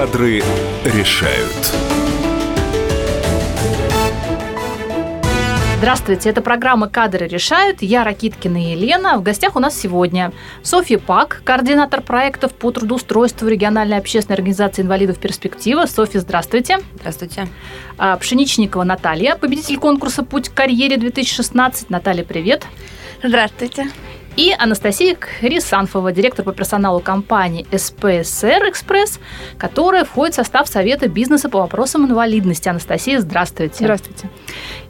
Кадры решают. Здравствуйте, это программа «Кадры решают». Я Ракиткина Елена. В гостях у нас сегодня Софья Пак, координатор проектов по трудоустройству региональной общественной организации инвалидов «Перспектива». Софья, здравствуйте. Здравствуйте. А, Пшеничникова Наталья, победитель конкурса «Путь к карьере-2016». Наталья, привет. Здравствуйте. И Анастасия Хрисанфова, директор по персоналу компании СПСР «Экспресс», которая входит в состав Совета бизнеса по вопросам инвалидности. Анастасия, здравствуйте. Здравствуйте.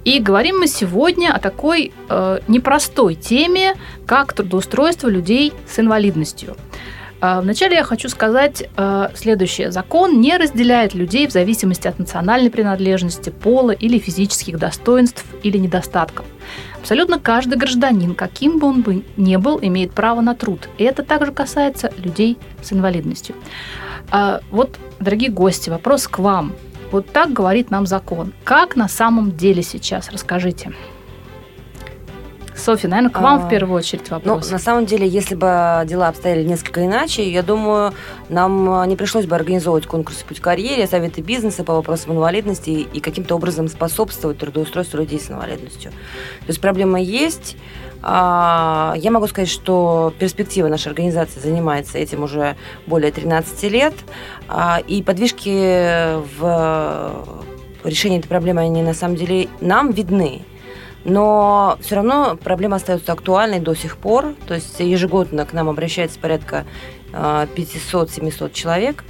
И говорим мы сегодня о такой э, непростой теме, как трудоустройство людей с инвалидностью. Э, вначале я хочу сказать э, следующее. Закон не разделяет людей в зависимости от национальной принадлежности, пола или физических достоинств или недостатков. Абсолютно каждый гражданин, каким бы он бы ни был, имеет право на труд. И это также касается людей с инвалидностью. А, вот, дорогие гости, вопрос к вам. Вот так говорит нам закон. Как на самом деле сейчас? Расскажите. Софья, наверное, к вам а, в первую очередь вопрос. Ну, на самом деле, если бы дела обстояли несколько иначе, я думаю, нам не пришлось бы организовывать конкурсы «Путь к карьере», советы бизнеса по вопросам инвалидности и каким-то образом способствовать трудоустройству людей с инвалидностью. То есть проблема есть. А, я могу сказать, что перспектива нашей организации занимается этим уже более 13 лет, а, и подвижки в решении этой проблемы, они на самом деле нам видны. Но все равно проблема остается актуальной до сих пор. То есть ежегодно к нам обращается порядка 500-700 а, человек.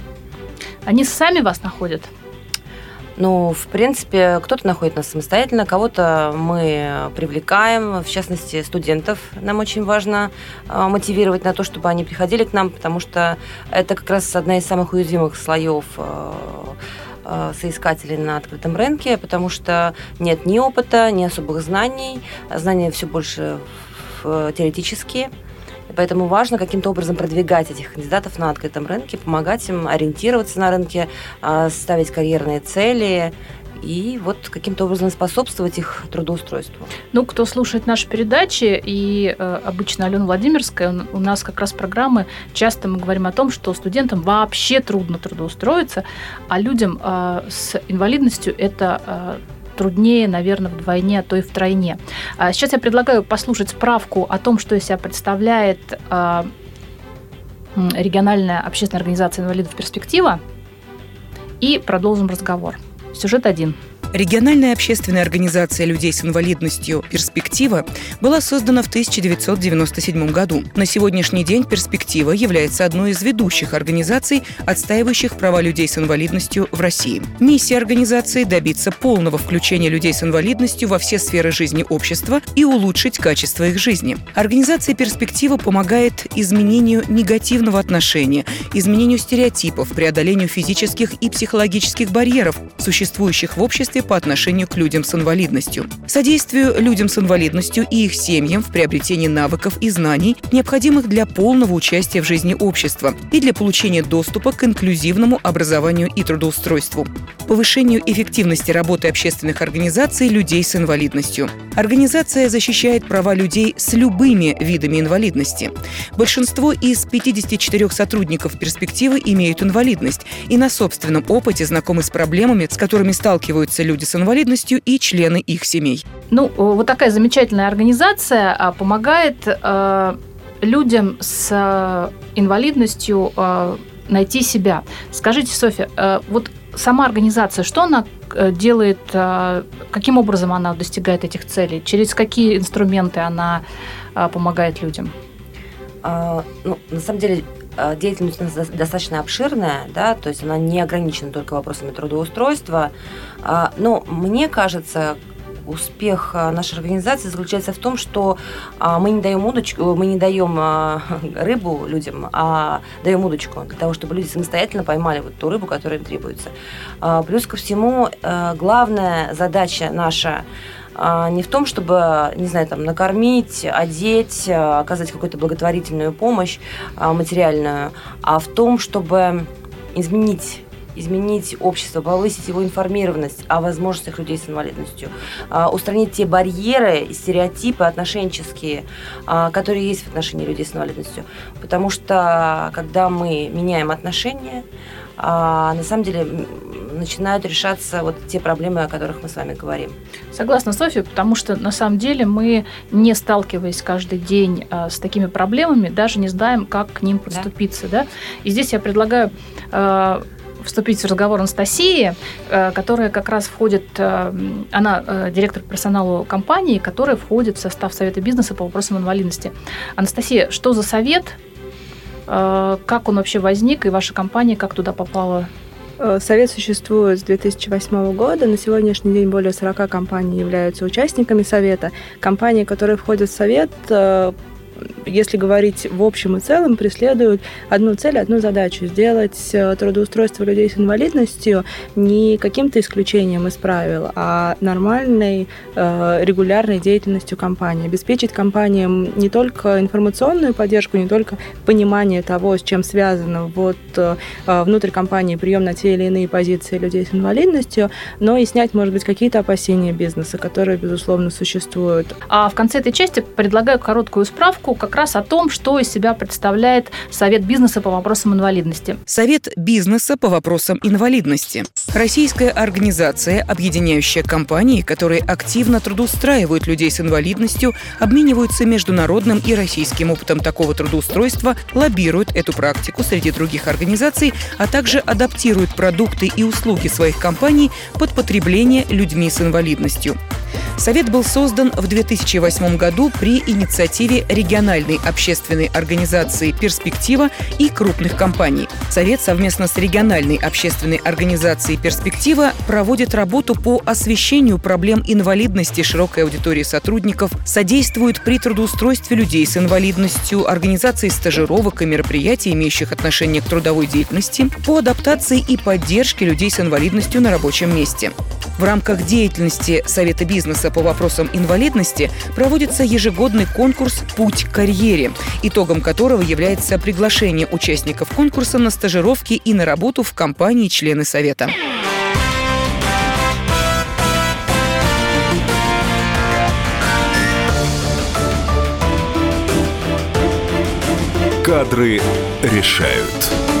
Они сами вас находят? Ну, в принципе, кто-то находит нас самостоятельно, кого-то мы привлекаем, в частности, студентов. Нам очень важно а, мотивировать на то, чтобы они приходили к нам, потому что это как раз одна из самых уязвимых слоев а, соискателей на открытом рынке, потому что нет ни опыта, ни особых знаний, знания все больше теоретические. И поэтому важно каким-то образом продвигать этих кандидатов на открытом рынке, помогать им ориентироваться на рынке, э, ставить карьерные цели и вот каким-то образом способствовать их трудоустройству. Ну, кто слушает наши передачи, и э, обычно Алена Владимирская, у нас как раз программы, часто мы говорим о том, что студентам вообще трудно трудоустроиться, а людям э, с инвалидностью это э, труднее, наверное, вдвойне, а то и втройне. А сейчас я предлагаю послушать справку о том, что из себя представляет э, региональная общественная организация инвалидов «Перспектива», и продолжим разговор. Сюжет один. Региональная общественная организация людей с инвалидностью «Перспектива» была создана в 1997 году. На сегодняшний день «Перспектива» является одной из ведущих организаций, отстаивающих права людей с инвалидностью в России. Миссия организации – добиться полного включения людей с инвалидностью во все сферы жизни общества и улучшить качество их жизни. Организация «Перспектива» помогает изменению негативного отношения, изменению стереотипов, преодолению физических и психологических барьеров, существующих в обществе по отношению к людям с инвалидностью. Содействию людям с инвалидностью и их семьям в приобретении навыков и знаний, необходимых для полного участия в жизни общества и для получения доступа к инклюзивному образованию и трудоустройству. Повышению эффективности работы общественных организаций людей с инвалидностью. Организация защищает права людей с любыми видами инвалидности. Большинство из 54 сотрудников перспективы имеют инвалидность и на собственном опыте знакомы с проблемами, с которыми сталкиваются люди с инвалидностью и члены их семей. Ну, вот такая замечательная организация а, помогает э, людям с э, инвалидностью э, найти себя. Скажите, Софья, э, вот сама организация, что она э, делает, э, каким образом она достигает этих целей, через какие инструменты она э, помогает людям? А, ну, на самом деле деятельность у нас достаточно обширная, да, то есть она не ограничена только вопросами трудоустройства. А, но мне кажется, успех а, нашей организации заключается в том, что а, мы не даем удочку, мы не даем а, рыбу людям, а даем удочку для того, чтобы люди самостоятельно поймали вот ту рыбу, которая им требуется. Плюс ко всему, главная задача наша не в том, чтобы, не знаю, там, накормить, одеть, оказать какую-то благотворительную помощь материальную, а в том, чтобы изменить изменить общество, повысить его информированность о возможностях людей с инвалидностью, а, устранить те барьеры и стереотипы отношенческие, а, которые есть в отношении людей с инвалидностью. Потому что когда мы меняем отношения, а, на самом деле начинают решаться вот те проблемы, о которых мы с вами говорим. Согласна, Софья, потому что на самом деле мы, не сталкиваясь каждый день а, с такими проблемами, даже не знаем, как к ним подступиться. Да? Да? И здесь я предлагаю а, вступить в разговор Анастасии, а, которая как раз входит, а, она а, директор персонала компании, которая входит в состав Совета бизнеса по вопросам инвалидности. Анастасия, что за совет, как он вообще возник, и ваша компания как туда попала? Э, совет существует с 2008 года. На сегодняшний день более 40 компаний являются участниками Совета. Компании, которые входят в Совет, э, если говорить в общем и целом, преследуют одну цель, одну задачу – сделать э, трудоустройство людей с инвалидностью не каким-то исключением из правил, а нормальной, э, регулярной деятельностью компании. Обеспечить компаниям не только информационную поддержку, не только понимание того, с чем связано вот э, внутрь компании прием на те или иные позиции людей с инвалидностью, но и снять, может быть, какие-то опасения бизнеса, которые, безусловно, существуют. А в конце этой части предлагаю короткую справку выставку как раз о том, что из себя представляет Совет бизнеса по вопросам инвалидности. Совет бизнеса по вопросам инвалидности. Российская организация, объединяющая компании, которые активно трудоустраивают людей с инвалидностью, обмениваются международным и российским опытом такого трудоустройства, лоббируют эту практику среди других организаций, а также адаптируют продукты и услуги своих компаний под потребление людьми с инвалидностью. Совет был создан в 2008 году при инициативе региональной общественной организации «Перспектива» и крупных компаний. Совет совместно с региональной общественной организацией «Перспектива» проводит работу по освещению проблем инвалидности широкой аудитории сотрудников, содействует при трудоустройстве людей с инвалидностью, организации стажировок и мероприятий, имеющих отношение к трудовой деятельности, по адаптации и поддержке людей с инвалидностью на рабочем месте. В рамках деятельности Совета бизнеса по вопросам инвалидности проводится ежегодный конкурс «Путь к карьере», итогом которого является приглашение участников конкурса на стажировки и на работу в компании члены Совета. Кадры решают.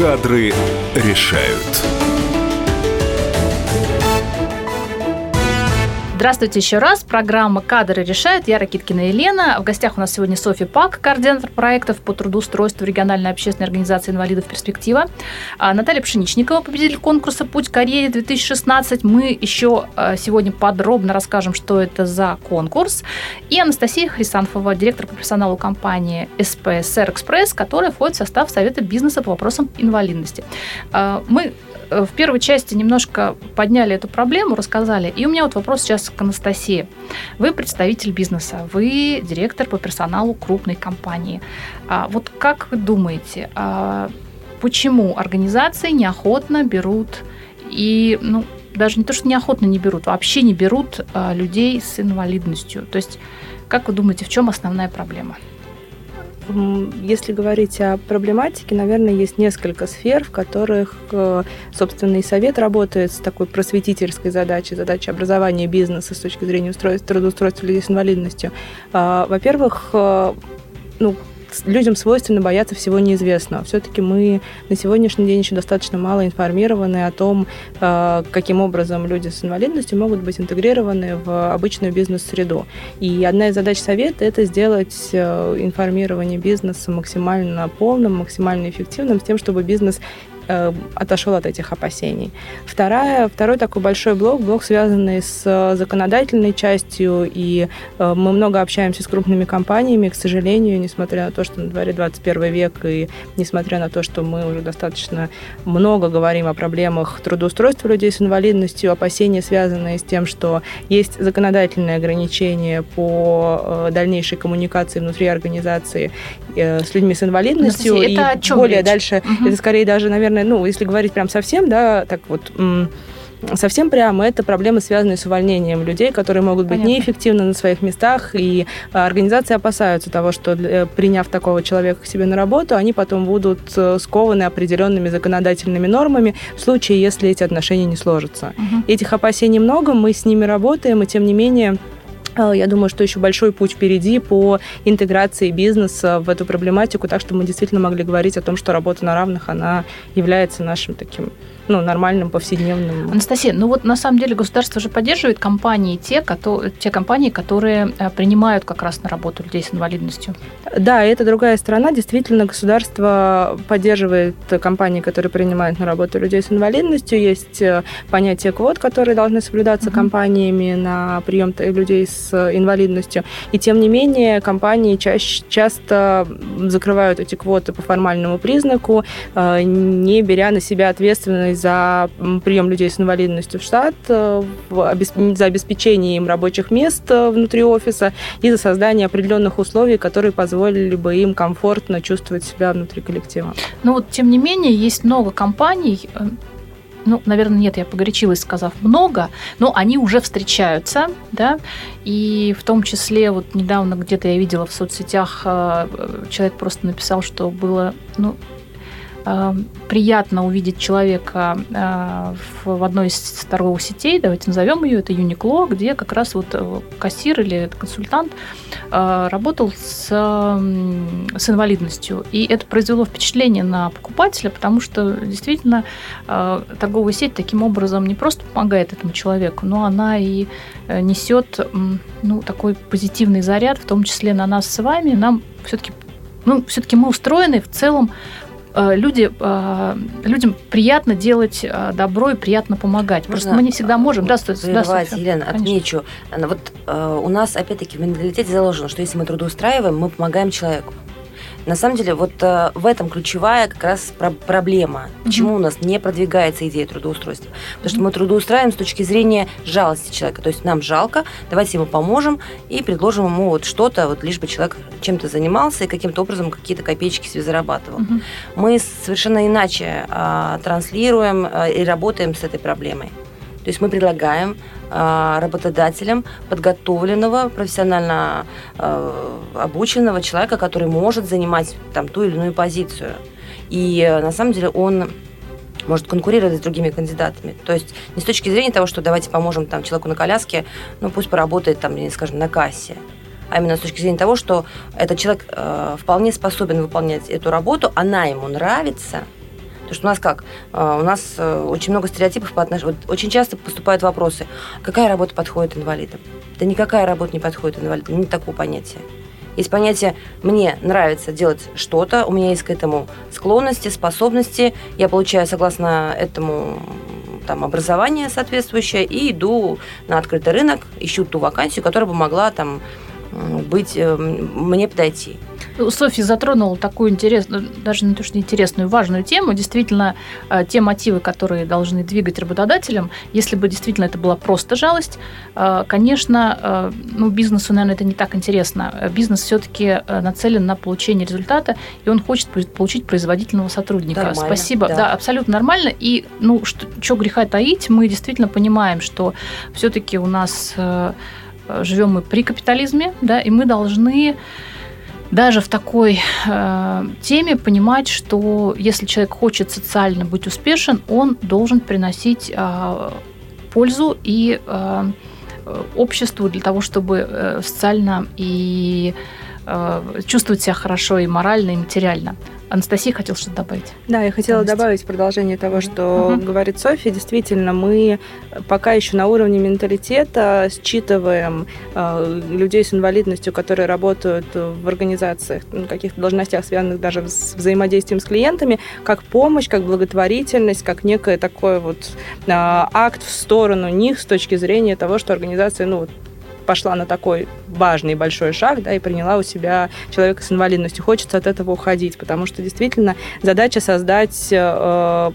Кадры решают. Здравствуйте еще раз. Программа «Кадры решают». Я Ракиткина Елена. В гостях у нас сегодня Софья Пак, координатор проектов по трудоустройству региональной общественной организации инвалидов «Перспектива». А Наталья Пшеничникова, победитель конкурса «Путь к карьере-2016». Мы еще а, сегодня подробно расскажем, что это за конкурс. И Анастасия Хрисанфова, директор по персоналу компании СПСР Экспресс, которая входит в состав Совета бизнеса по вопросам инвалидности. А, мы в первой части немножко подняли эту проблему, рассказали. И у меня вот вопрос сейчас к Анастасии. Вы представитель бизнеса, вы директор по персоналу крупной компании. А вот как вы думаете, а почему организации неохотно берут и, ну, даже не то, что неохотно не берут, вообще не берут а, людей с инвалидностью? То есть, как вы думаете, в чем основная проблема? Если говорить о проблематике, наверное, есть несколько сфер, в которых, э, собственно, и совет работает с такой просветительской задачей, задачей образования бизнеса с точки зрения устройства, трудоустройства людей с инвалидностью. А, во-первых, э, ну, людям свойственно бояться всего неизвестного. Все-таки мы на сегодняшний день еще достаточно мало информированы о том, э, каким образом люди с инвалидностью могут быть интегрированы в обычную бизнес-среду. И одна из задач совета – это сделать э, информирование бизнеса максимально полным, максимально эффективным, с тем, чтобы бизнес э, отошел от этих опасений. Вторая, второй такой большой блок, блок, связанный с законодательной частью, и э, мы много общаемся с крупными компаниями, к сожалению, несмотря на то, что на дворе 21 век, и несмотря на то, что мы уже достаточно много говорим о проблемах трудоустройства людей с инвалидностью, опасения, связанные с тем, что есть законодательные ограничения по э, дальнейшей коммуникации внутри организации э, с людьми с инвалидностью. Анастасия, это и более речь? дальше, Мгм. это скорее даже, наверное, ну, если говорить прям совсем, да, так вот совсем прямо, это проблемы, связанные с увольнением людей, которые могут быть Понятно. неэффективны на своих местах, и а, организации опасаются того, что э, приняв такого человека к себе на работу, они потом будут э, скованы определенными законодательными нормами в случае, если эти отношения не сложатся. Мгм. Этих опасений много, мы с ними работаем, и тем не менее э, я думаю, что еще большой путь впереди по интеграции бизнеса в эту проблематику, так что мы действительно могли говорить о том, что работа на равных, она является нашим таким ну, нормальным повседневным. Анастасия, ну вот на самом деле государство же поддерживает компании, те, кото- те компании, которые э, принимают как раз на работу людей с инвалидностью. Да, это другая сторона. Действительно, государство поддерживает компании, которые принимают на работу людей с инвалидностью. Есть э, понятие квот, которые должны соблюдаться Мгм. компаниями на прием людей с инвалидностью. И тем не менее, компании чаще, часто закрывают эти квоты по формальному признаку, э, не беря на себя ответственность за прием людей с инвалидностью в штат, э, за обеспечение им рабочих мест э, внутри офиса и за создание определенных условий, которые позволили бы им комфортно чувствовать себя внутри коллектива. Но вот тем не менее есть много компаний, э, ну, наверное, нет, я погорячилась, сказав много, но они уже встречаются, да, и в том числе вот недавно где-то я видела в соцсетях, человек просто написал, что было, ну, приятно увидеть человека э, в, одной из торговых сетей, давайте назовем ее, это Юникло, где как раз вот э, кассир или консультант э, работал с, с инвалидностью. И это произвело впечатление на покупателя, потому что действительно э, торговая сеть таким образом не просто помогает этому человеку, но она и э, несет ну, такой позитивный заряд, в том числе на нас с вами. Нам все-таки ну, все-таки мы устроены в целом э, люди, э, людям приятно делать э, добро и приятно помогать. Просто Можно, мы не всегда можем. Да, да? Елена, Конечно. отмечу. Э, Вот э, у нас, опять-таки, в менталитете заложено, что если мы трудоустраиваем, мы помогаем человеку. На самом деле, вот э, в этом ключевая как раз про- проблема. Почему у нас не продвигается идея трудоустройства? Потому что мы трудоустраиваем с точки зрения жалости человека. То есть нам жалко, давайте ему поможем и предложим ему вот что-то, вот лишь бы человек чем-то занимался и каким-то образом какие-то копеечки себе зарабатывал. Мгм. Мы совершенно иначе а, транслируем а, и работаем с этой проблемой. То есть мы предлагаем а, работодателям подготовленного, профессионально а, обученного человека, который может занимать там ту или иную позицию. И э, на самом деле он может конкурировать с другими кандидатами. То есть не с точки зрения того, что давайте поможем там человеку на коляске, ну пусть поработает там, скажем, на кассе, а именно с точки зрения того, что этот человек э, вполне способен выполнять эту работу, она ему нравится. Потому что у нас как? Э, у нас э, очень много стереотипов по отношению... Вот очень часто поступают вопросы, какая работа подходит инвалидам? Да никакая работа не подходит инвалидам, нет такого понятия. Есть понятие «мне нравится делать что-то», у меня есть к этому склонности, способности, я получаю согласно этому там, образование соответствующее и иду на открытый рынок, ищу ту вакансию, которая бы могла там быть, э, мне подойти. Софья затронула такую интересную, даже не то, что интересную, важную тему. Действительно, э, те мотивы, которые должны двигать работодателям, если бы действительно это была просто жалость, э, конечно, э, ну, бизнесу, наверное, это не так интересно. Бизнес все-таки нацелен на получение результата, и он хочет получить производительного сотрудника. Нормально, Спасибо. да. Да. абсолютно нормально. И, ну, что, что греха таить, мы действительно понимаем, что все-таки у нас живем мы при капитализме, да, и мы должны даже в такой э, теме понимать, что если человек хочет социально быть успешен, он должен приносить э, пользу и э, обществу для того, чтобы э, социально и э, чувствовать себя хорошо и морально, и материально. Анастасия хотела что-то добавить. Да, я хотела Настя. добавить продолжение того, что Мгм. говорит Софья. Действительно, мы пока еще на уровне менталитета считываем э, людей с инвалидностью, которые работают в организациях, на каких-то должностях, связанных даже с взаимодействием с клиентами, как помощь, как благотворительность, как некое такое вот э, акт в сторону них с точки зрения того, что организация, ну, вот, пошла на такой важный большой шаг, да, и приняла у себя человека с инвалидностью. Хочется от этого уходить, потому что действительно задача создать э,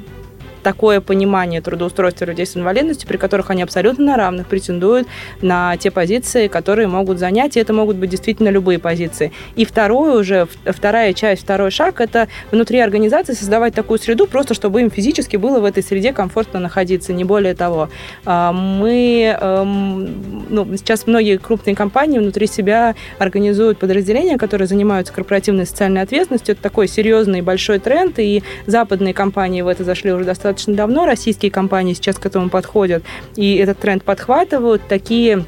такое понимание трудоустройства людей с инвалидностью, при которых они абсолютно на равных претендуют на те позиции, которые могут занять, и это могут быть действительно любые позиции. И второе уже, вторая часть, второй шаг, это внутри организации создавать такую среду, просто чтобы им физически было в этой среде комфортно находиться, не более того. А, Мы, эм, ну, сейчас многие крупные компании внутри себя организуют подразделения, которые занимаются корпоративной социальной ответственностью. Это такой серьезный большой тренд, и западные компании в это зашли уже достаточно давно, российские компании сейчас к этому подходят, и этот тренд подхватывают. Такие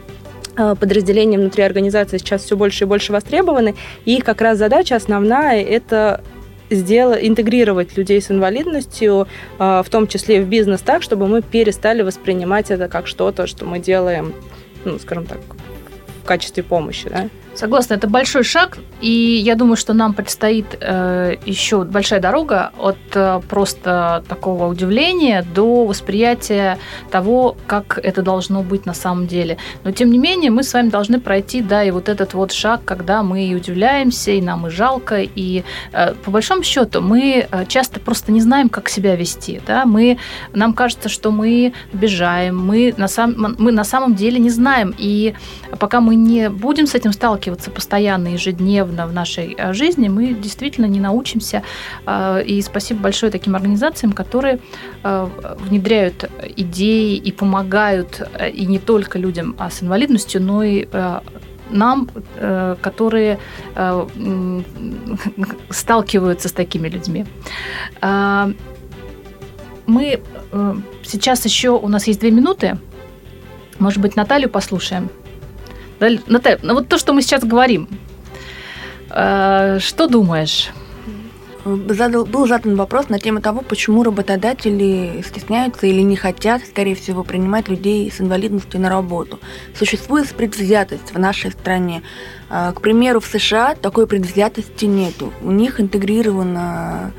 э, подразделения внутри организации сейчас все больше и больше востребованы, и как раз задача основная – это сделать, интегрировать людей с инвалидностью, э, в том числе в бизнес, так, чтобы мы перестали воспринимать это как что-то, что мы делаем, ну, скажем так, в качестве помощи, да? Согласна, это большой шаг, и я думаю, что нам предстоит э, еще большая дорога от э, просто такого удивления до восприятия того, как это должно быть на самом деле. Но тем не менее, мы с вами должны пройти, да, и вот этот вот шаг, когда мы и удивляемся, и нам и жалко, и э, по большому счету мы э, часто просто не знаем, как себя вести, да, мы нам кажется, что мы обижаем, мы на, сам, мы на самом деле не знаем, и пока мы не будем с этим сталкиваться постоянно, ежедневно в нашей э, жизни, мы действительно не научимся. Э, И спасибо большое таким организациям, которые э, внедряют идеи и помогают э, и не только людям а, с инвалидностью, но и нам, э, которые сталкиваются с такими людьми. А, Мы э, сейчас еще у нас есть две минуты. Может быть, Наталью послушаем. Да, Наталья, ну вот то, что мы сейчас говорим, э, что думаешь? Задал, был задан вопрос на тему того, почему работодатели стесняются или не хотят, скорее всего, принимать людей с инвалидностью на работу. Существует предвзятость в нашей стране. А, К примеру, в США такой предвзятости нету. У них интегрировано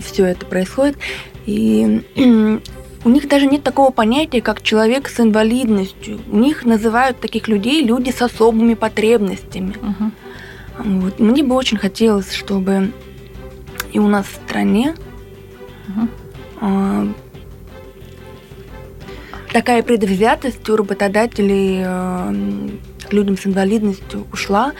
все это происходит. И у них даже нет такого понятия, как человек с инвалидностью. У них называют таких людей люди с особыми потребностями. Мгм. Вот. Мне бы очень хотелось, чтобы и у нас в стране Мгм. а, такая предвзятость у работодателей к людям с инвалидностью ушла,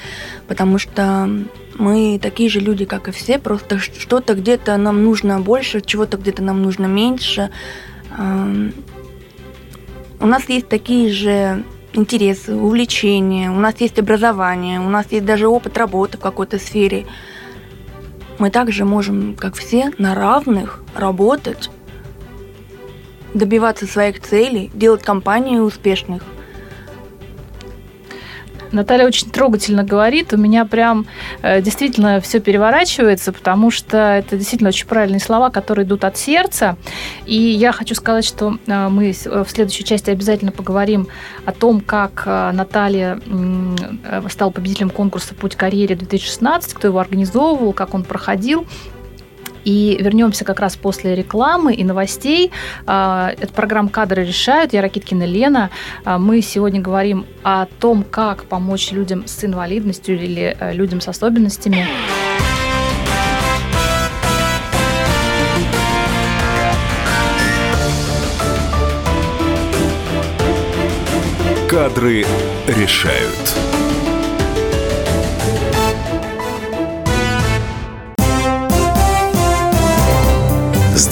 потому что мы такие же люди, как и все, просто что-то где-то нам нужно больше, чего-то где-то нам нужно меньше. У нас есть такие же интересы, увлечения, у нас есть образование, у нас есть даже опыт работы в какой-то сфере. Мы также можем, как все, на равных работать, добиваться своих целей, делать компании успешных. Наталья очень трогательно говорит. У меня прям э, действительно все переворачивается, потому что это действительно очень правильные слова, которые идут от сердца. И я хочу сказать, что э, мы с- в следующей части обязательно поговорим о том, как э, Наталья э, стала победителем конкурса «Путь к карьере-2016», кто его организовывал, как он проходил. И вернемся как раз после рекламы и новостей. А, Это программа «Кадры решают». Я Ракиткина Лена. А, Мы сегодня говорим о том, как помочь людям с инвалидностью или э, людям с особенностями. Кадры решают.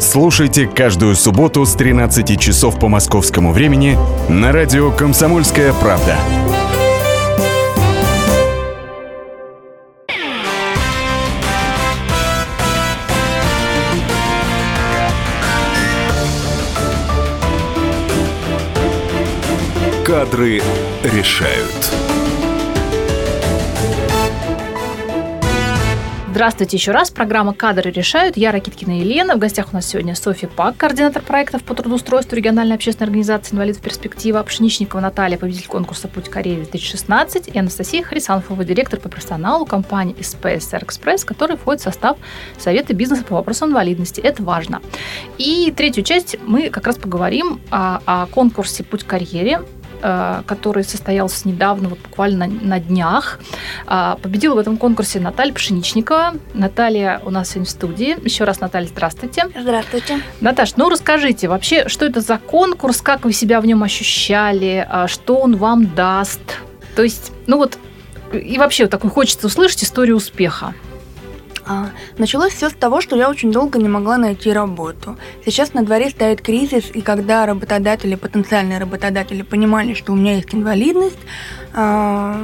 Слушайте каждую субботу с 13 часов по московскому времени на радио «Комсомольская правда». Кадры решают. Здравствуйте еще раз. Программа «Кадры решают». Я Ракиткина Елена. В гостях у нас сегодня Софья Пак, координатор проектов по трудоустройству региональной общественной организации «Инвалидов перспектива», Пшеничникова Наталья, победитель конкурса «Путь Кореи 2016» и Анастасия Хрисанфова, директор по персоналу компании SPSR Express, который входит в состав Совета бизнеса по вопросам инвалидности. Это важно. И третью часть мы как раз поговорим о, о конкурсе «Путь к карьере», который состоялся недавно, вот буквально на, на днях. А, победила в этом конкурсе Наталья Пшеничникова. Наталья у нас сегодня в студии. Еще раз, Наталья, здравствуйте. Здравствуйте. Наташ, ну расскажите вообще, что это за конкурс, как вы себя в нем ощущали, а, что он вам даст? То есть, ну вот, и вообще вот такой хочется услышать историю успеха. А, началось все с того, что я очень долго не могла найти работу. Сейчас на дворе стоит кризис, и когда работодатели, потенциальные работодатели понимали, что у меня есть инвалидность, а,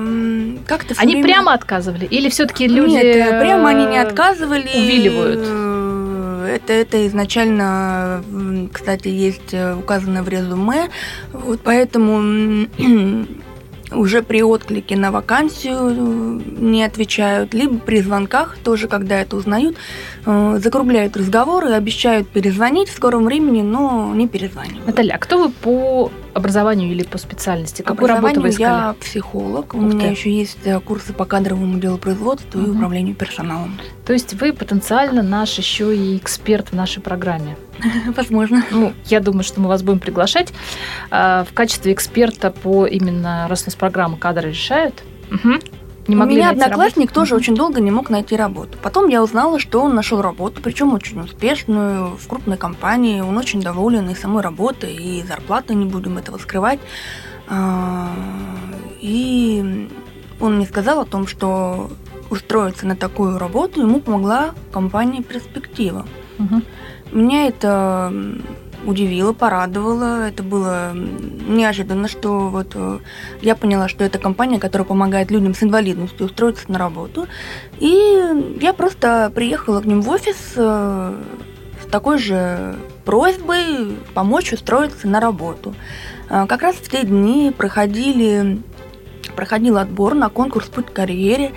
как-то Они время... прямо отказывали? Или все-таки люди Нет, прямо они не отказывали. Увиливают? Это, это изначально, кстати, есть э, указано в резюме. Вот поэтому уже при отклике на вакансию э, не отвечают, либо при звонках, тоже когда это узнают, э, закругляют разговоры, обещают перезвонить в скором времени, но не перезванивают. Наталья, а кто вы по образованию или по специальности? Какую работу вы искали? я психолог. У меня еще есть курсы по кадровому делопроизводству угу. и управлению персоналом. То есть вы потенциально наш еще и эксперт в нашей программе? Возможно. Ну, я думаю, что мы вас будем приглашать э, в качестве эксперта по именно, раз у нас программа «Кадры решают». Угу. Не У меня одноклассник работу? тоже очень долго не мог найти работу. Потом я узнала, что он нашел работу, причем очень успешную, в крупной компании. Он очень доволен и самой работой, и зарплаты, не будем этого скрывать. А, и он мне сказал о том, что устроиться на такую работу ему помогла компания «Перспектива». Угу. Меня это удивило, порадовало. Это было неожиданно, что вот э, я поняла, что это компания, которая помогает людям с инвалидностью устроиться на работу. И я просто приехала к ним в офис э, с такой же просьбой помочь устроиться на работу. Э, как раз в те дни проходили, проходил отбор на конкурс «Путь к карьере»,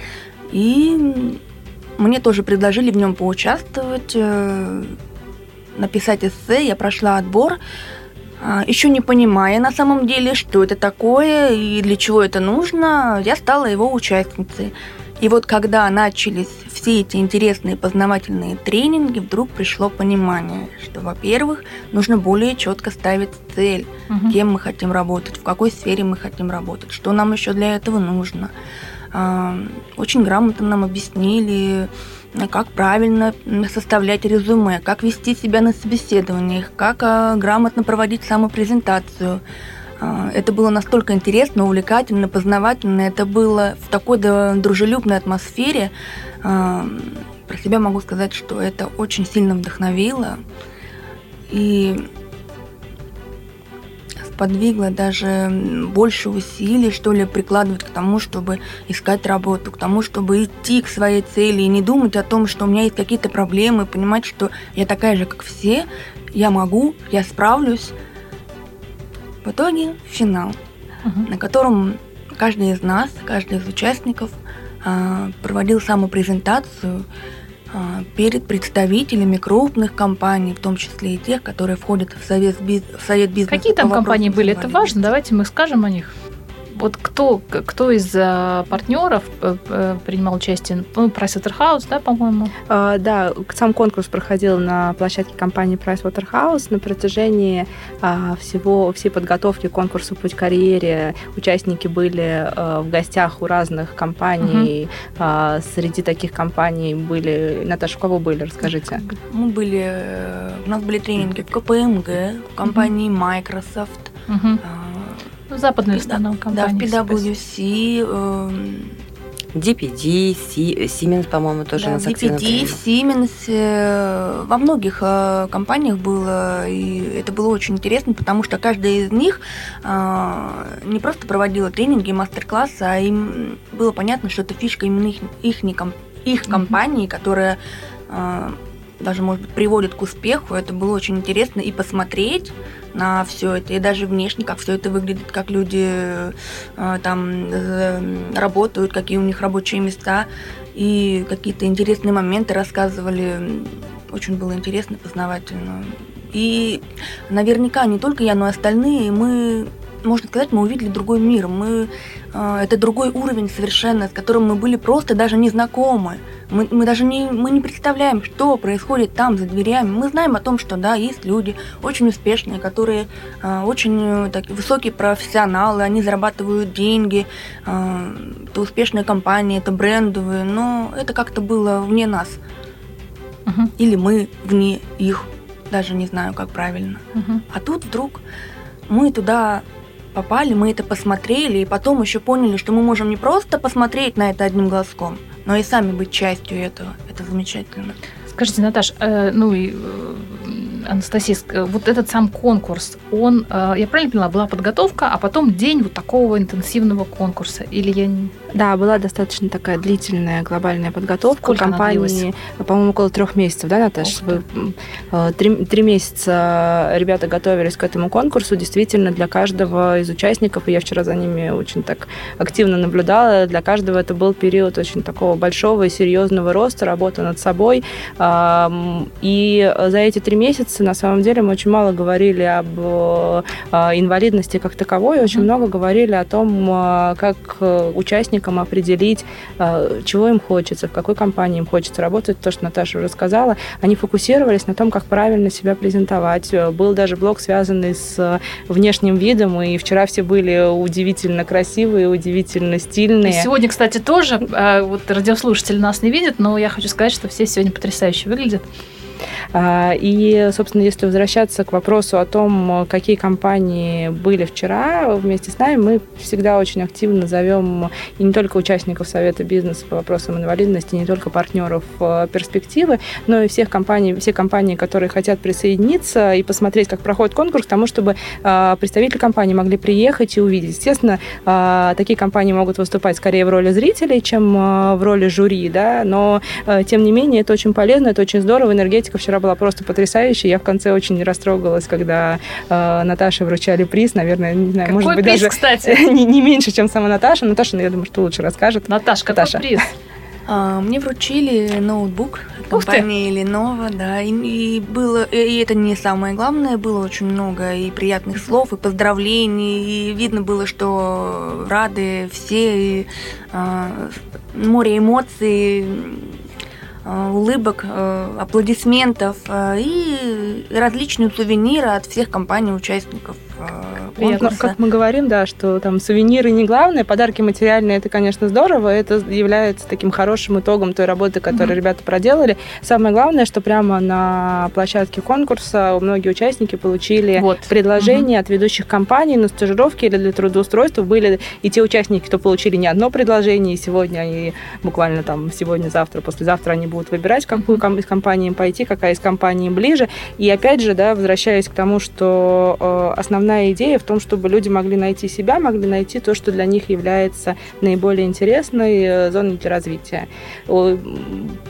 и мне тоже предложили в нем поучаствовать написать эссе, я прошла отбор, а, еще не понимая на самом деле, что это такое и для чего это нужно, я стала его участницей. И вот когда начались все эти интересные познавательные тренинги, вдруг пришло понимание, что, во-первых, нужно более четко ставить цель, угу. кем мы хотим работать, в какой сфере мы хотим работать, что нам еще для этого нужно. Очень грамотно нам объяснили, как правильно составлять резюме, как вести себя на собеседованиях, как а, грамотно проводить самопрезентацию. А, это было настолько интересно, увлекательно, познавательно. Это было в такой дружелюбной атмосфере. Про себя могу сказать, что это очень сильно вдохновило. И сподвигло даже больше усилий, что ли, прикладывать к тому, чтобы искать работу, к тому, чтобы идти к своей цели и не думать о том, что у меня есть какие-то проблемы, понимать, что я такая же, как все, я могу, я справлюсь. В итоге финал, угу. на котором каждый из нас, каждый из участников а, проводил самопрезентацию, презентацию перед представителями крупных компаний, в том числе и тех, которые входят в совет, в совет бизнеса. Какие там компании были? Это важно. Давайте мы скажем о них вот кто, кто из э, партнеров э, э, принимал участие? Ну, Pricewaterhouse, да, по-моему? А, да, сам конкурс проходил на площадке компании Pricewaterhouse на протяжении а, всего, всей подготовки к конкурсу «Путь к карьере». Участники были а, в гостях у разных компаний. Угу. А, среди таких компаний были... Наташа, у кого были? Расскажите. Мы были... У нас были тренинги в КПМГ, в компании Microsoft, угу. Западные в основном компании. Да, в PwC, э, DPD, Siemens, по-моему, тоже да, нас активно DPD, Siemens, э, во многих э, компаниях было, и это было очень интересно, потому что каждая из них э, не просто проводила тренинги, мастер-классы, а им было понятно, что это фишка именно их, их, их компании, которая даже, может быть, приводит к успеху. Это было очень интересно и посмотреть на все это, и даже внешне, как все это выглядит, как люди э, там э, работают, какие у них рабочие места, и какие-то интересные моменты рассказывали. Очень было интересно, познавательно. И наверняка не только я, но и остальные, мы можно сказать, мы увидели другой мир. Мы, э, это другой уровень совершенно, с которым мы были просто даже не знакомы. Мы, мы даже не, мы не представляем, что происходит там за дверями. Мы знаем о том, что да, есть люди очень успешные, которые э, очень э, так, высокие профессионалы, они зарабатывают деньги, э, это успешные компании, это брендовые, но это как-то было вне нас. Угу. Или мы вне их, даже не знаю, как правильно. Угу. А тут вдруг мы туда попали, мы это посмотрели, и потом еще поняли, что мы можем не просто посмотреть на это одним глазком, но и сами быть частью этого. Это замечательно. Скажите, Наташ, э, ну и э, Анастасия, э, вот этот сам конкурс, он, э, я правильно поняла, была подготовка, а потом день вот такого интенсивного конкурса? Или я не... Да, была достаточно такая длительная глобальная подготовка Сколько компании, по-моему, около трех месяцев, да, Наташа? Вы, э, три, три месяца ребята готовились к этому конкурсу, действительно, для каждого из участников, и я вчера за ними очень так активно наблюдала, для каждого это был период очень такого большого и серьезного роста, работы над собой, и за эти три месяца на самом деле мы очень мало говорили об э, инвалидности как таковой, очень много говорили о том, э, как э, участникам определить, чего им хочется, в какой компании им хочется работать, то, что Наташа уже сказала. Они фокусировались на том, как правильно себя презентовать. Был даже блог, связанный с внешним видом, и вчера все были удивительно красивые, удивительно стильные. И сегодня, кстати, тоже, вот радиослушатели нас не видят, но я хочу сказать, что все сегодня потрясающе выглядят. А, и, собственно, если возвращаться к вопросу о том, какие компании были вчера вместе с нами, мы всегда очень активно зовем и не только участников Совета бизнеса по вопросам инвалидности, не только партнеров э, перспективы, но и всех компаний, все компании, которые хотят присоединиться и посмотреть, как проходит конкурс, к тому, чтобы а, представители компании могли приехать и увидеть. Естественно, а, такие компании могут выступать скорее в роли зрителей, чем в роли жюри, да, но э, тем не менее это очень полезно, это очень здорово, энергетика вчера была просто потрясающая. Я в конце очень растрогалась, когда э, Наташе вручали приз. Наверное, не знаю, какой может быть, приз, даже кстати? не, не меньше, чем сама Наташа. Наташа, ну, я думаю, что лучше расскажет. Наташа, какой Наташа. приз? А, мне вручили ноутбук компании Lenovo, да, и, и было, и это не самое главное, было очень много и приятных слов, и поздравлений, и видно было, что рады все, и, а, море эмоций, Э, улыбок, э, аплодисментов э, и различные сувениры от всех компаний-участников Приятно. Как мы говорим, да, что там сувениры не главное, подарки материальные, это, конечно, здорово, это является таким хорошим итогом той работы, которую mm-hmm. ребята проделали. Самое главное, что прямо на площадке конкурса многие участники получили вот. предложения mm-hmm. от ведущих компаний на стажировки или для трудоустройства. Были и те участники, кто получили не одно предложение, и сегодня они буквально там сегодня, завтра, послезавтра они будут выбирать, какую из компаний им пойти, какая из компаний им ближе. И опять же, да, возвращаясь к тому, что э, основная идея в том, чтобы люди могли найти себя, могли найти то, что для них является наиболее интересной э, зоной для развития.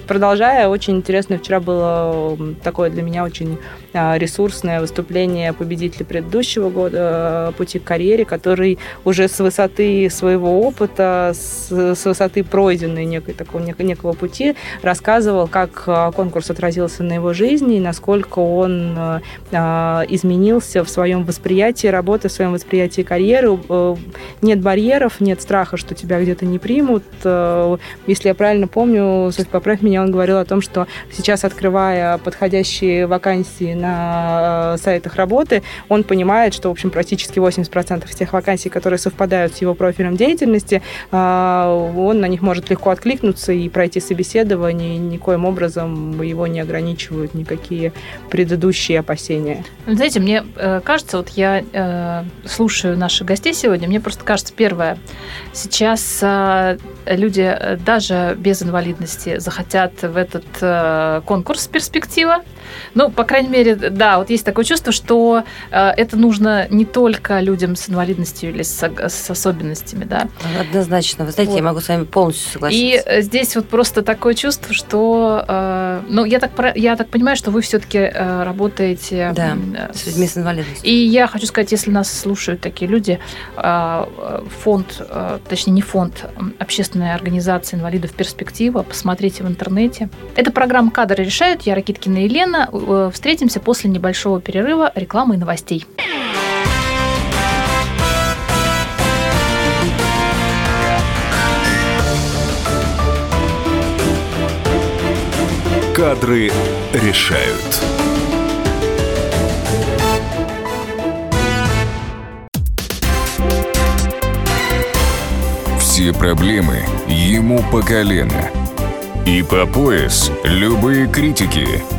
Продолжая, очень интересно, вчера было такое для меня очень а, ресурсное выступление победителя предыдущего года э, «Пути к карьере», который уже с высоты своего опыта, с, высоты пройденной некой, такого, некого пути рассказывал, как а, конкурс отразился на его жизни и насколько он э, а, изменился в своем восприятии работы, в своем восприятии карьеры. Э, нет барьеров, нет страха, что тебя где-то не примут. Э, если я правильно помню, Софья, поправь меня, он говорил о том, что сейчас, открывая подходящие вакансии на э, сайтах работы, он понимает, что, в общем, практически 80% тех вакансий, которые совпадают с его профилем деятельности, он на них может легко откликнуться и пройти собеседование, никоим образом его не ограничивают никакие предыдущие опасения. Знаете, мне кажется, вот я э, слушаю наших гостей сегодня, мне просто кажется, первое, сейчас э, люди э, даже без инвалидности захотят в этот э, конкурс перспектива. Ну, по крайней мере, да, вот есть такое чувство, что э, это нужно не только людям с инвалидностью или с, с особенностями, да. Однозначно. Вы знаете, вот. я могу с вами полностью согласиться. И здесь вот просто такое чувство, что, э, ну, я так, я так понимаю, что вы все-таки э, работаете да, с людьми с инвалидностью. И я хочу сказать, если нас слушают такие люди, э, фонд, э, точнее не фонд, общественная организация инвалидов «Перспектива», посмотрите в интернете. Это программа «Кадры решают». Я Ракиткина Елена. Э, встретимся после небольшого перерыва рекламы и новостей. Кадры решают. Все проблемы ему по колено. И по пояс любые критики.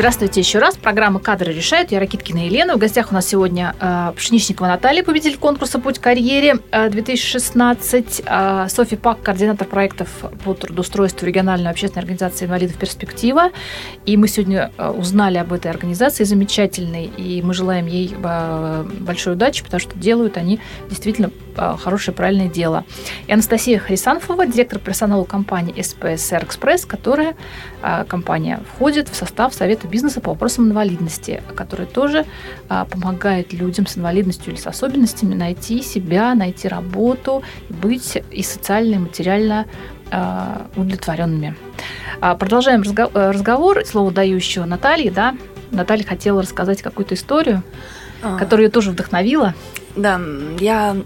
Здравствуйте еще раз. Программа «Кадры решают». Я Ракиткина Елена. В гостях у нас сегодня э, Пшеничникова Наталья, победитель конкурса «Путь к карьере» 2016. Э, Софья Пак, координатор проектов по трудоустройству региональной общественной организации инвалидов «Перспектива». И мы сегодня э, узнали об этой организации замечательной. И мы желаем ей э, большой удачи, потому что делают они действительно э, хорошее, правильное дело. И Анастасия Хрисанфова, директор персонала компании «СПСР Экспресс», которая компания входит в состав Совета бизнеса по вопросам инвалидности, который тоже а, помогает людям с инвалидностью или с особенностями найти себя, найти работу, быть и социально, и материально а, удовлетворенными. А, продолжаем разго- разговор. Слово дающего Наталье. Да? Наталья хотела рассказать какую-то историю, а. которая ее тоже вдохновила. Да, я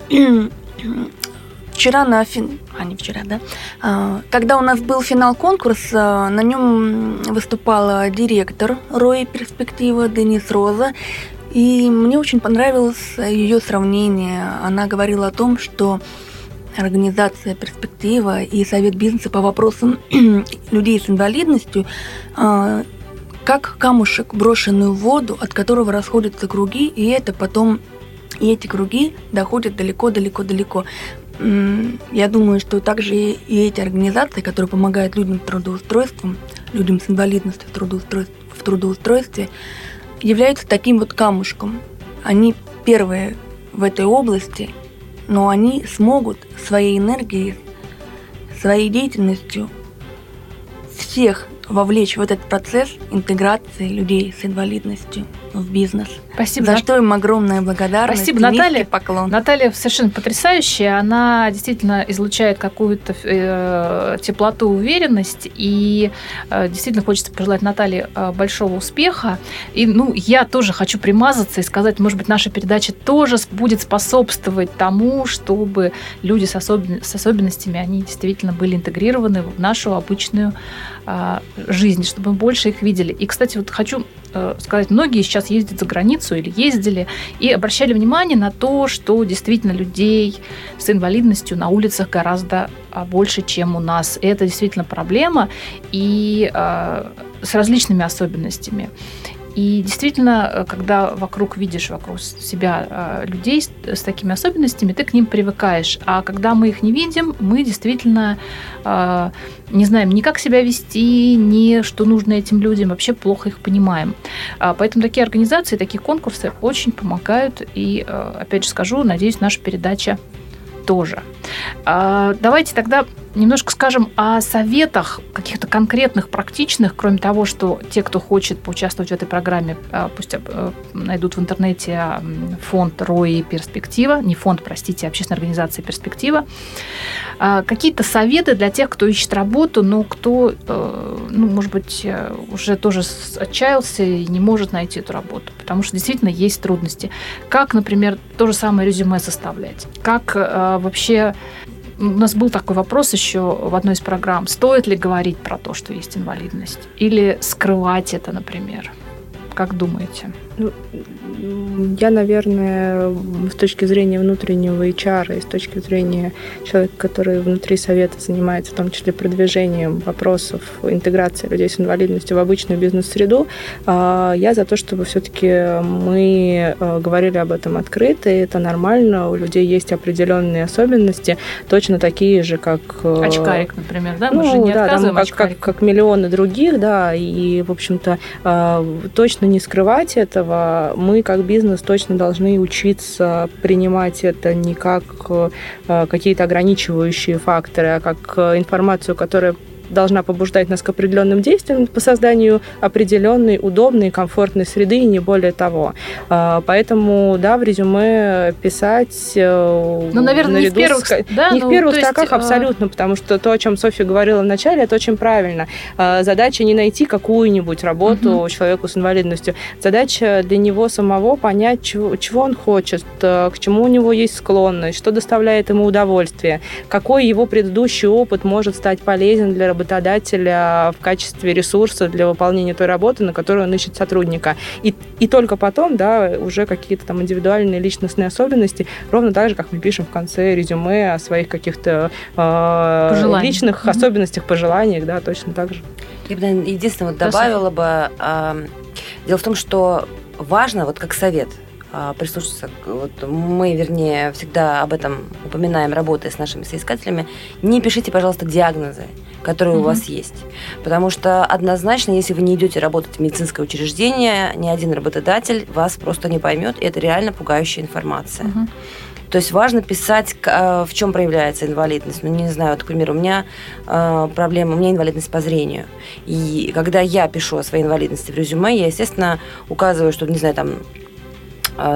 вчера на фин... а не вчера, да, а, когда у нас был финал конкурса, на нем выступала директор Рои Перспектива Денис Роза, и мне очень понравилось ее сравнение. Она говорила о том, что организация «Перспектива» и Совет бизнеса по вопросам людей с инвалидностью а, как камушек, брошенный в воду, от которого расходятся круги, и это потом и эти круги доходят далеко-далеко-далеко я думаю, что также и эти организации, которые помогают людям с трудоустройством, людям с инвалидностью в трудоустройстве, в трудоустройстве являются таким вот камушком. Они первые в этой области, но они смогут своей энергией, своей деятельностью всех вовлечь в этот процесс интеграции людей с инвалидностью в бизнес. Спасибо. За что им огромная благодарность. Спасибо, Наталья. Поклон. Наталья совершенно потрясающая. Она действительно излучает какую-то э, теплоту, уверенность. И э, действительно хочется пожелать Наталье э, большого успеха. И ну, я тоже хочу примазаться и сказать, может быть, наша передача тоже будет способствовать тому, чтобы люди с, особен... с особенностями, они действительно были интегрированы в нашу обычную э, жизнь, чтобы мы больше их видели. И, кстати, вот хочу сказать, многие сейчас ездят за границу или ездили и обращали внимание на то, что действительно людей с инвалидностью на улицах гораздо а, больше, чем у нас. И это действительно проблема и э, с различными особенностями. И действительно, э, когда вокруг видишь вокруг себя э, людей с, с такими особенностями, ты к ним привыкаешь. А когда мы их не видим, мы действительно э, не знаем ни как себя вести, ни что нужно этим людям, вообще плохо их понимаем. А, поэтому такие организации, такие конкурсы очень помогают. И, опять же скажу, надеюсь, наша передача тоже. А, давайте тогда немножко скажем о советах каких-то конкретных, практичных, кроме того, что те, кто хочет поучаствовать в этой программе, а, пусть а, найдут в интернете фонд РОИ «Перспектива», не фонд, простите, общественная организация «Перспектива». Какие-то советы для тех, кто ищет работу, но кто, э, ну, может быть, э, уже тоже отчаялся и не может найти эту работу, потому что действительно есть трудности. Как, например, то же самое резюме составлять? Как э, вообще у нас был такой вопрос еще в одной из программ. Стоит ли говорить про то, что есть инвалидность? Или скрывать это, например? Как думаете? Ну, я, наверное, с точки зрения внутреннего HR и с точки зрения человека, который внутри совета занимается в том числе продвижением вопросов интеграции людей с инвалидностью в обычную бизнес-среду, а, я за то, чтобы все-таки мы э, говорили об этом открыто, и это нормально, у людей есть определенные особенности, точно такие же, как... Э, очкарик, например, да? Мы ну, же не да, там, как, как, как миллионы других, да, и, в общем-то, а, точно не скрывать это, этого мы как бизнес точно должны учиться принимать это не как э, какие-то ограничивающие факторы, а как э, информацию, которая должна побуждать нас к определенным действиям по созданию определенной, удобной, комфортной среды и не более того. А, поэтому, да, в резюме писать... Э, ну, наверное, не в первых, с... да, не ну, в первых строках есть, абсолютно, потому что то, о чем Софья говорила в начале, это очень правильно. А, задача не найти какую-нибудь работу угу. человеку с инвалидностью. Задача для него самого понять, чего, чего он хочет, э, к чему у него есть склонность, что доставляет ему удовольствие, какой его предыдущий опыт может стать полезен для работодателя в качестве ресурса для выполнения той работы, на которую он ищет сотрудника. И, и только потом, да, уже какие-то там индивидуальные личностные особенности, ровно так же, как мы пишем в конце резюме о своих каких-то э, личных mm-hmm. особенностях, пожеланиях, да, точно так же. Я бы, единственное, вот добавила бы, э, дело в том, что важно, вот как совет, прислушаться. Вот мы, вернее, всегда об этом упоминаем, работая с нашими соискателями. Не пишите, пожалуйста, диагнозы которые mm-hmm. у вас есть. Потому что однозначно, если вы не идете работать в медицинское учреждение, ни один работодатель вас просто не поймет, и это реально пугающая информация. Mm-hmm. То есть важно писать, э, в чем проявляется инвалидность. Ну, не знаю, вот, к примеру, у меня э, проблема, у меня инвалидность по зрению. И когда я пишу о своей инвалидности в резюме, я, естественно, указываю, что, не знаю, там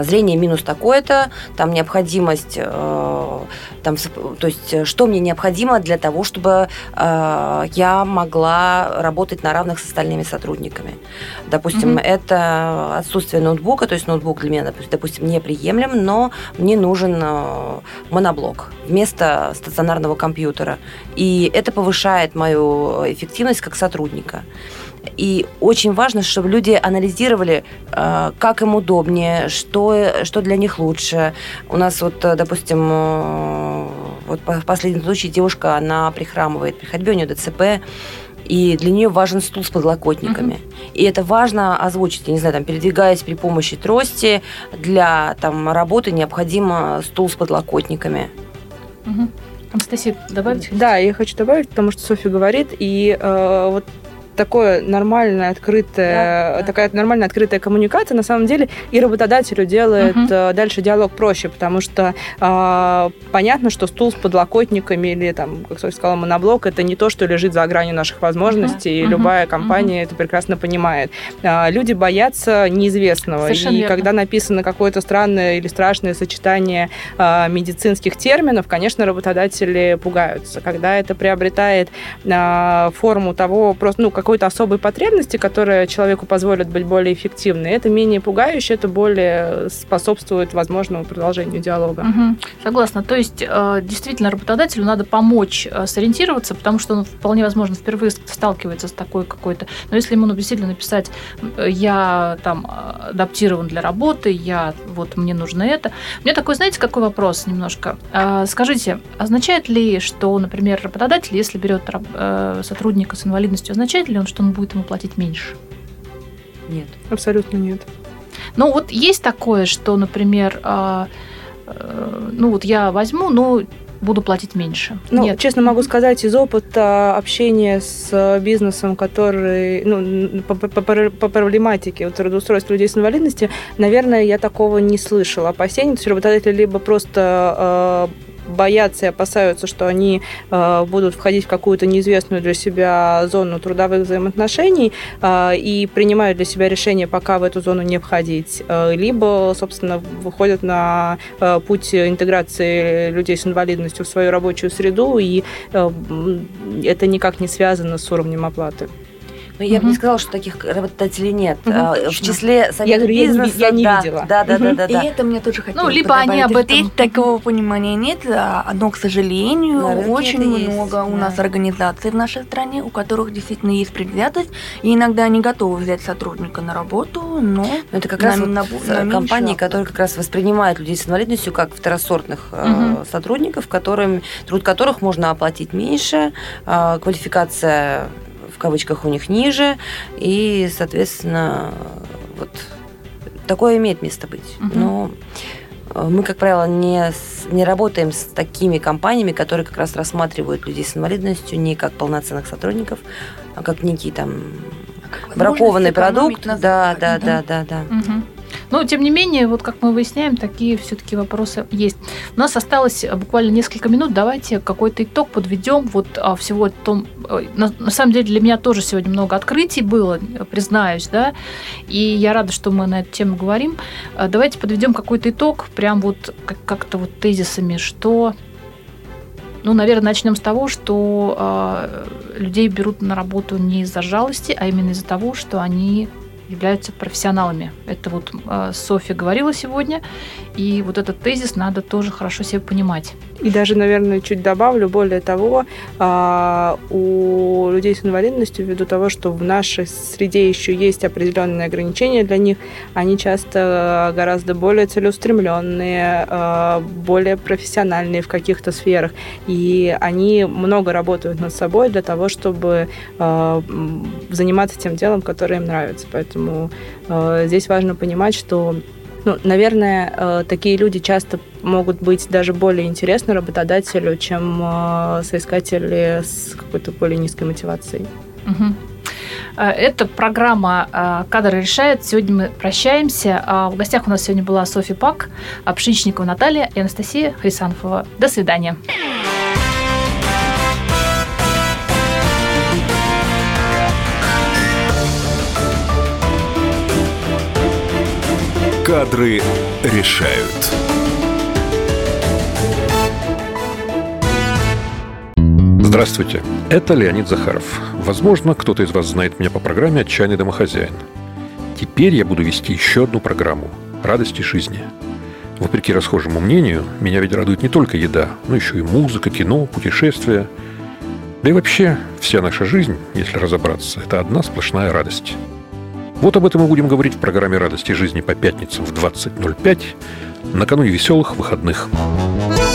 зрение минус такое-то, там необходимость, э, там, то есть э, что мне необходимо для того, чтобы я могла работать на равных с остальными сотрудниками. Допустим, mm-hmm. это отсутствие ноутбука, то есть ноутбук для меня, допустим, неприемлем, но мне нужен моноблок вместо стационарного компьютера. И это повышает мою эффективность как сотрудника. И очень важно, чтобы люди анализировали, э, как им удобнее, что, что для них лучше. У нас вот, э, допустим, э, вот в последнем случае девушка, она прихрамывает при ходьбе, у нее ДЦП, и для нее важен стул с подлокотниками. Uh-huh. И это важно озвучить. Я не знаю, там, передвигаясь при помощи трости, для там, работы необходимо стул с подлокотниками. Uh-huh. Анастасия, добавить? Да, я хочу добавить, потому что Софья говорит, и э, вот такое нормальное, открытое, да, да. такая нормальная открытая коммуникация, на самом деле и работодателю делает угу. дальше диалог проще, потому что э, понятно, что стул с подлокотниками или там, как Софья сказала, моноблок, это не то, что лежит за гранью наших возможностей, угу. и любая компания угу. это прекрасно понимает. Э, люди боятся неизвестного, Совершенно и верно. когда написано какое-то странное или страшное сочетание э, медицинских терминов, конечно, работодатели пугаются. Когда это приобретает э, форму того, просто, ну, как какой-то особой потребности, которая человеку позволит быть более эффективной, это менее пугающе, это более способствует возможному продолжению диалога. Угу. Согласна. То есть э, действительно работодателю надо помочь э, сориентироваться, потому что он вполне возможно впервые сталкивается с такой какой-то. Но если ему действительно написать, я там адаптирован для работы, я вот мне нужно это. У меня такой, знаете, какой вопрос немножко. Э, скажите, означает ли, что, например, работодатель, если берет сотрудника с инвалидностью, означает ли он, что он будет ему платить меньше? Нет. Абсолютно нет. Ну вот есть такое, что, например, а, э, ну вот я возьму, но буду платить меньше. Ну, Нет. честно могу сказать, из опыта общения с бизнесом, который, ну, по, по- по- по проблематике вот, трудоустройства людей с инвалидностью, наверное, я такого не слышала. Опасений, то есть работодатели либо просто э, боятся и опасаются, что они э, будут входить в какую-то неизвестную для себя зону трудовых взаимоотношений э, и принимают для себя решение пока в эту зону не входить, э, либо, собственно, выходят на путь интеграции людей с инвалидностью в свою рабочую среду, и это никак не связано с уровнем оплаты. Но я бы не сказала, что таких работодателей нет. А, В числе говорю, я бизнеса... я не да, видела. Да, да, да, Мгм. да, И да. это мне тоже хотелось либо бы они об этом- Здесь такого понимания нет, а, но, к сожалению, рынке очень это есть, много у да. нас организаций в нашей стране, у которых действительно есть предвзятость, и иногда они готовы взять сотрудника на работу, но Но это как раз на- вот на- на меньшую компании, оплату. которые как раз воспринимают людей с инвалидностью как второсортных э, Мгм. сотрудников, которым, труд которых можно оплатить меньше, э, квалификация в кавычках у них ниже, и, соответственно, вот такое имеет место быть. Мгм. Но э, мы, как правило, не, не работаем с такими компаниями, которые как раз рассматривают людей с инвалидностью не как полноценных сотрудников, а как некий там Как бракованный продукт. Да, да, да, да, да. Мгм. Но, тем не менее, вот как мы выясняем, такие все-таки вопросы есть. У нас осталось э, буквально несколько минут. Давайте какой-то итог подведем вот а, всего том. э, На, на самом деле для меня тоже сегодня много открытий было, э, признаюсь, да. И я рада, что мы на эту тему говорим. А, Давайте подведем какой-то итог, прям вот как- как-то вот тезисами, что ну, наверное, начнем с того, что э, людей берут на работу не из-за жалости, а именно из-за того, что они являются профессионалами. Это вот э, Софья говорила сегодня, и вот этот тезис надо тоже хорошо себе понимать. И даже, наверное, чуть добавлю, более того, а, у людей с инвалидностью, ввиду того, что в нашей среде еще есть определенные ограничения для них, они часто гораздо более целеустремленные, а, более профессиональные в каких-то сферах. И они много работают над собой для того, чтобы а, заниматься тем делом, которое им нравится. Поэтому здесь важно понимать, что ну, наверное, э, такие люди часто могут быть даже более интересны работодателю, чем э, соискатели с какой-то более низкой мотивацией. Мгм. Э, Это программа «Кадры решают». Сегодня мы прощаемся. А В гостях у нас сегодня была Софья Пак, а Пшеничникова Наталья и Анастасия Хрисанфова. До свидания. Кадры решают. Здравствуйте, это Леонид Захаров. Возможно, кто-то из вас знает меня по программе «Отчаянный домохозяин». Теперь я буду вести еще одну программу «Радости жизни». Вопреки расхожему мнению, меня ведь радует не только еда, но еще и музыка, кино, путешествия. Да и вообще, вся наша жизнь, если разобраться, это одна сплошная радость. Вот об этом мы будем говорить в программе «Радости жизни» по пятницам в 20.05 накануне веселых выходных. Thank